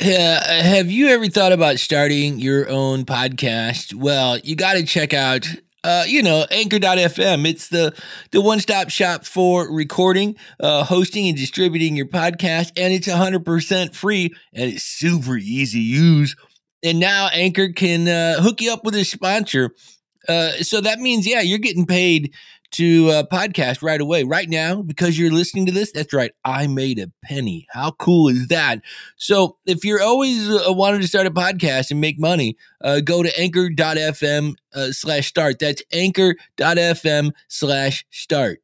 Uh, have you ever thought about starting your own podcast? Well, you got to check out uh, you know, anchor.fm. It's the, the one stop shop for recording, uh, hosting, and distributing your podcast. And it's 100% free and it's super easy to use. And now Anchor can uh, hook you up with a sponsor. Uh, so that means, yeah, you're getting paid to uh, podcast right away, right now, because you're listening to this. That's right. I made a penny. How cool is that? So if you're always uh, wanting to start a podcast and make money, uh, go to anchor.fm uh, slash start. That's anchor.fm slash start.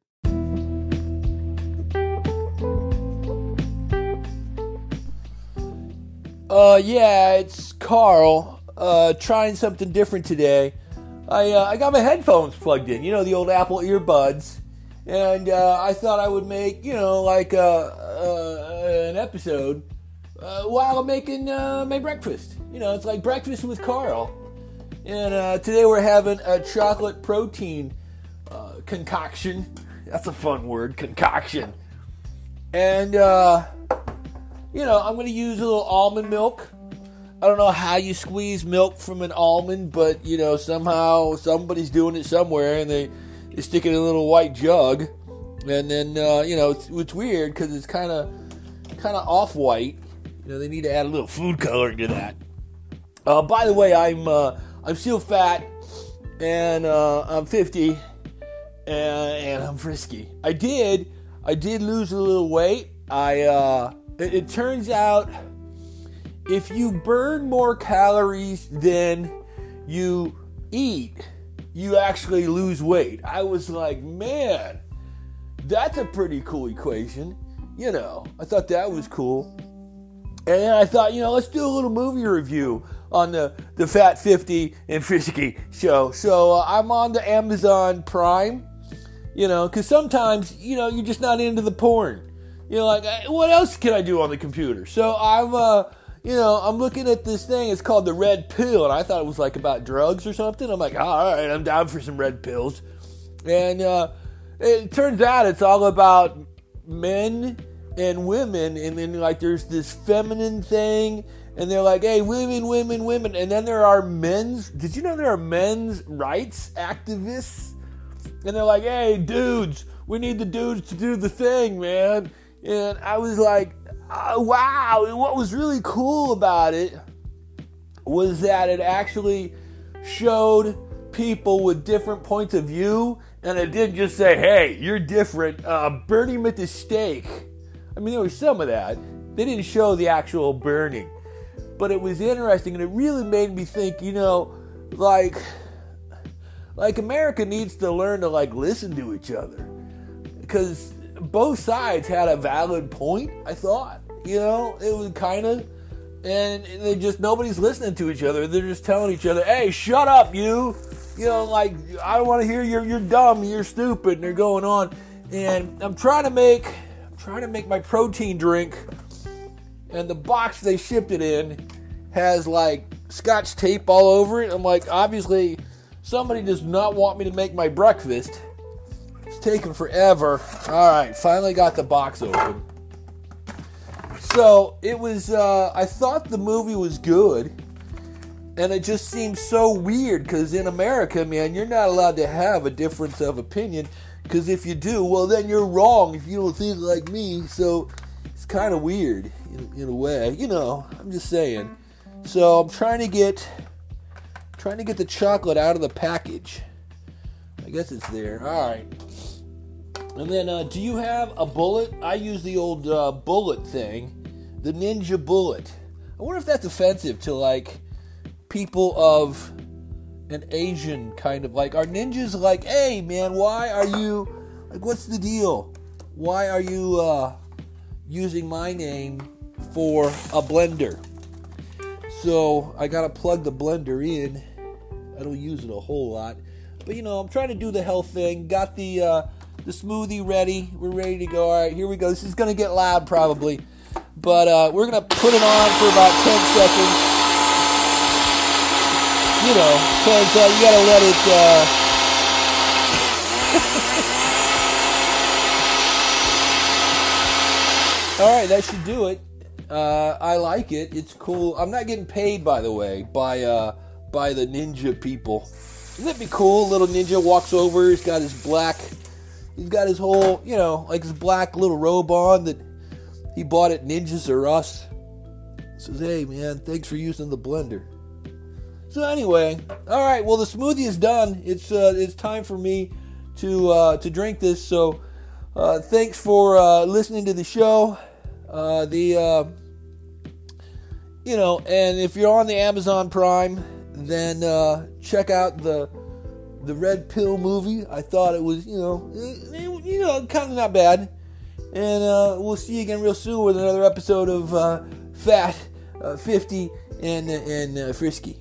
Uh, yeah, it's Carl. Uh, trying something different today. I uh, I got my headphones plugged in, you know, the old Apple earbuds, and uh, I thought I would make, you know, like uh, uh an episode uh, while making uh, my breakfast. You know, it's like breakfast with Carl. And today we're having a chocolate protein concoction. That's a fun word, concoction. And you know, I'm going to use a little almond milk I don't know how you squeeze milk from an almond, but you know somehow somebody's doing it somewhere, and they, they stick it in a little white jug, and then uh, you know it's, it's weird because it's kind of kind of off white. You know they need to add a little food coloring to that. Uh, by the way, I'm uh, I'm still fat, and uh, I'm 50, and, and I'm frisky. I did I did lose a little weight. I uh, it, it turns out if you burn more calories than you eat, you actually lose weight. I was like, man, that's a pretty cool equation. You know, I thought that was cool. And then I thought, you know, let's do a little movie review on the, the Fat 50 and Frisky show. So uh, I'm on the Amazon Prime, you know, because sometimes, you know, you're just not into the porn. You're like, what else can I do on the computer? So I'm, uh, you know, I'm looking at this thing. It's called the red pill, and I thought it was like about drugs or something. I'm like, all right, I'm down for some red pills. And uh, it turns out it's all about men and women, and then like there's this feminine thing, and they're like, hey, women, women, women, and then there are men's. Did you know there are men's rights activists? And they're like, hey, dudes, we need the dudes to do the thing, man. And I was like, uh, wow, what was really cool about it was that it actually showed people with different points of view, and it didn't just say, hey, you're different, uh, burn him at the stake. I mean, there was some of that. They didn't show the actual burning, but it was interesting, and it really made me think, you know, like, like America needs to learn to like listen to each other, because both sides had a valid point, I thought. You know, it was kind of, and they just, nobody's listening to each other. They're just telling each other, hey, shut up, you. You know, like, I don't want to hear you're, you're dumb, you're stupid, and they're going on. And I'm trying to make, I'm trying to make my protein drink, and the box they shipped it in has like scotch tape all over it. I'm like, obviously, somebody does not want me to make my breakfast it's taking forever. All right, finally got the box open. So it was. Uh, I thought the movie was good, and it just seems so weird because in America, man, you're not allowed to have a difference of opinion. Because if you do, well, then you're wrong if you don't think like me. So it's kind of weird in, in a way. You know, I'm just saying. So I'm trying to get trying to get the chocolate out of the package. I guess it's there. All right. And then, uh, do you have a bullet? I use the old uh, bullet thing, the Ninja Bullet. I wonder if that's offensive to like people of an Asian kind of like. Are ninjas like, hey man, why are you like? What's the deal? Why are you uh, using my name for a blender? So I gotta plug the blender in. I don't use it a whole lot, but you know I'm trying to do the health thing. Got the uh, the smoothie ready. We're ready to go. All right, here we go. This is going to get loud probably, but uh, we're going to put it on for about 10 seconds. You know, because uh, you got to let it. Uh... All right, that should do it. Uh, I like it. It's cool. I'm not getting paid, by the way, by uh, by the ninja people. Wouldn't that be cool? Little ninja walks over. He's got his black. He's got his whole, you know, like his black little robe on that he bought at Ninjas R Us. Says, "Hey, man, thanks for using the blender." So anyway, all right. Well, the smoothie is done. It's uh, it's time for me to uh, to drink this. So uh, thanks for uh, listening to the show. Uh, the uh, you know, and if you're on the Amazon Prime, then uh, check out the the Red Pill movie. I thought it was you know eh, you know kind of not bad. And uh, we'll see you again real soon with another episode of uh, Fat, uh, 50, and, and uh, Frisky.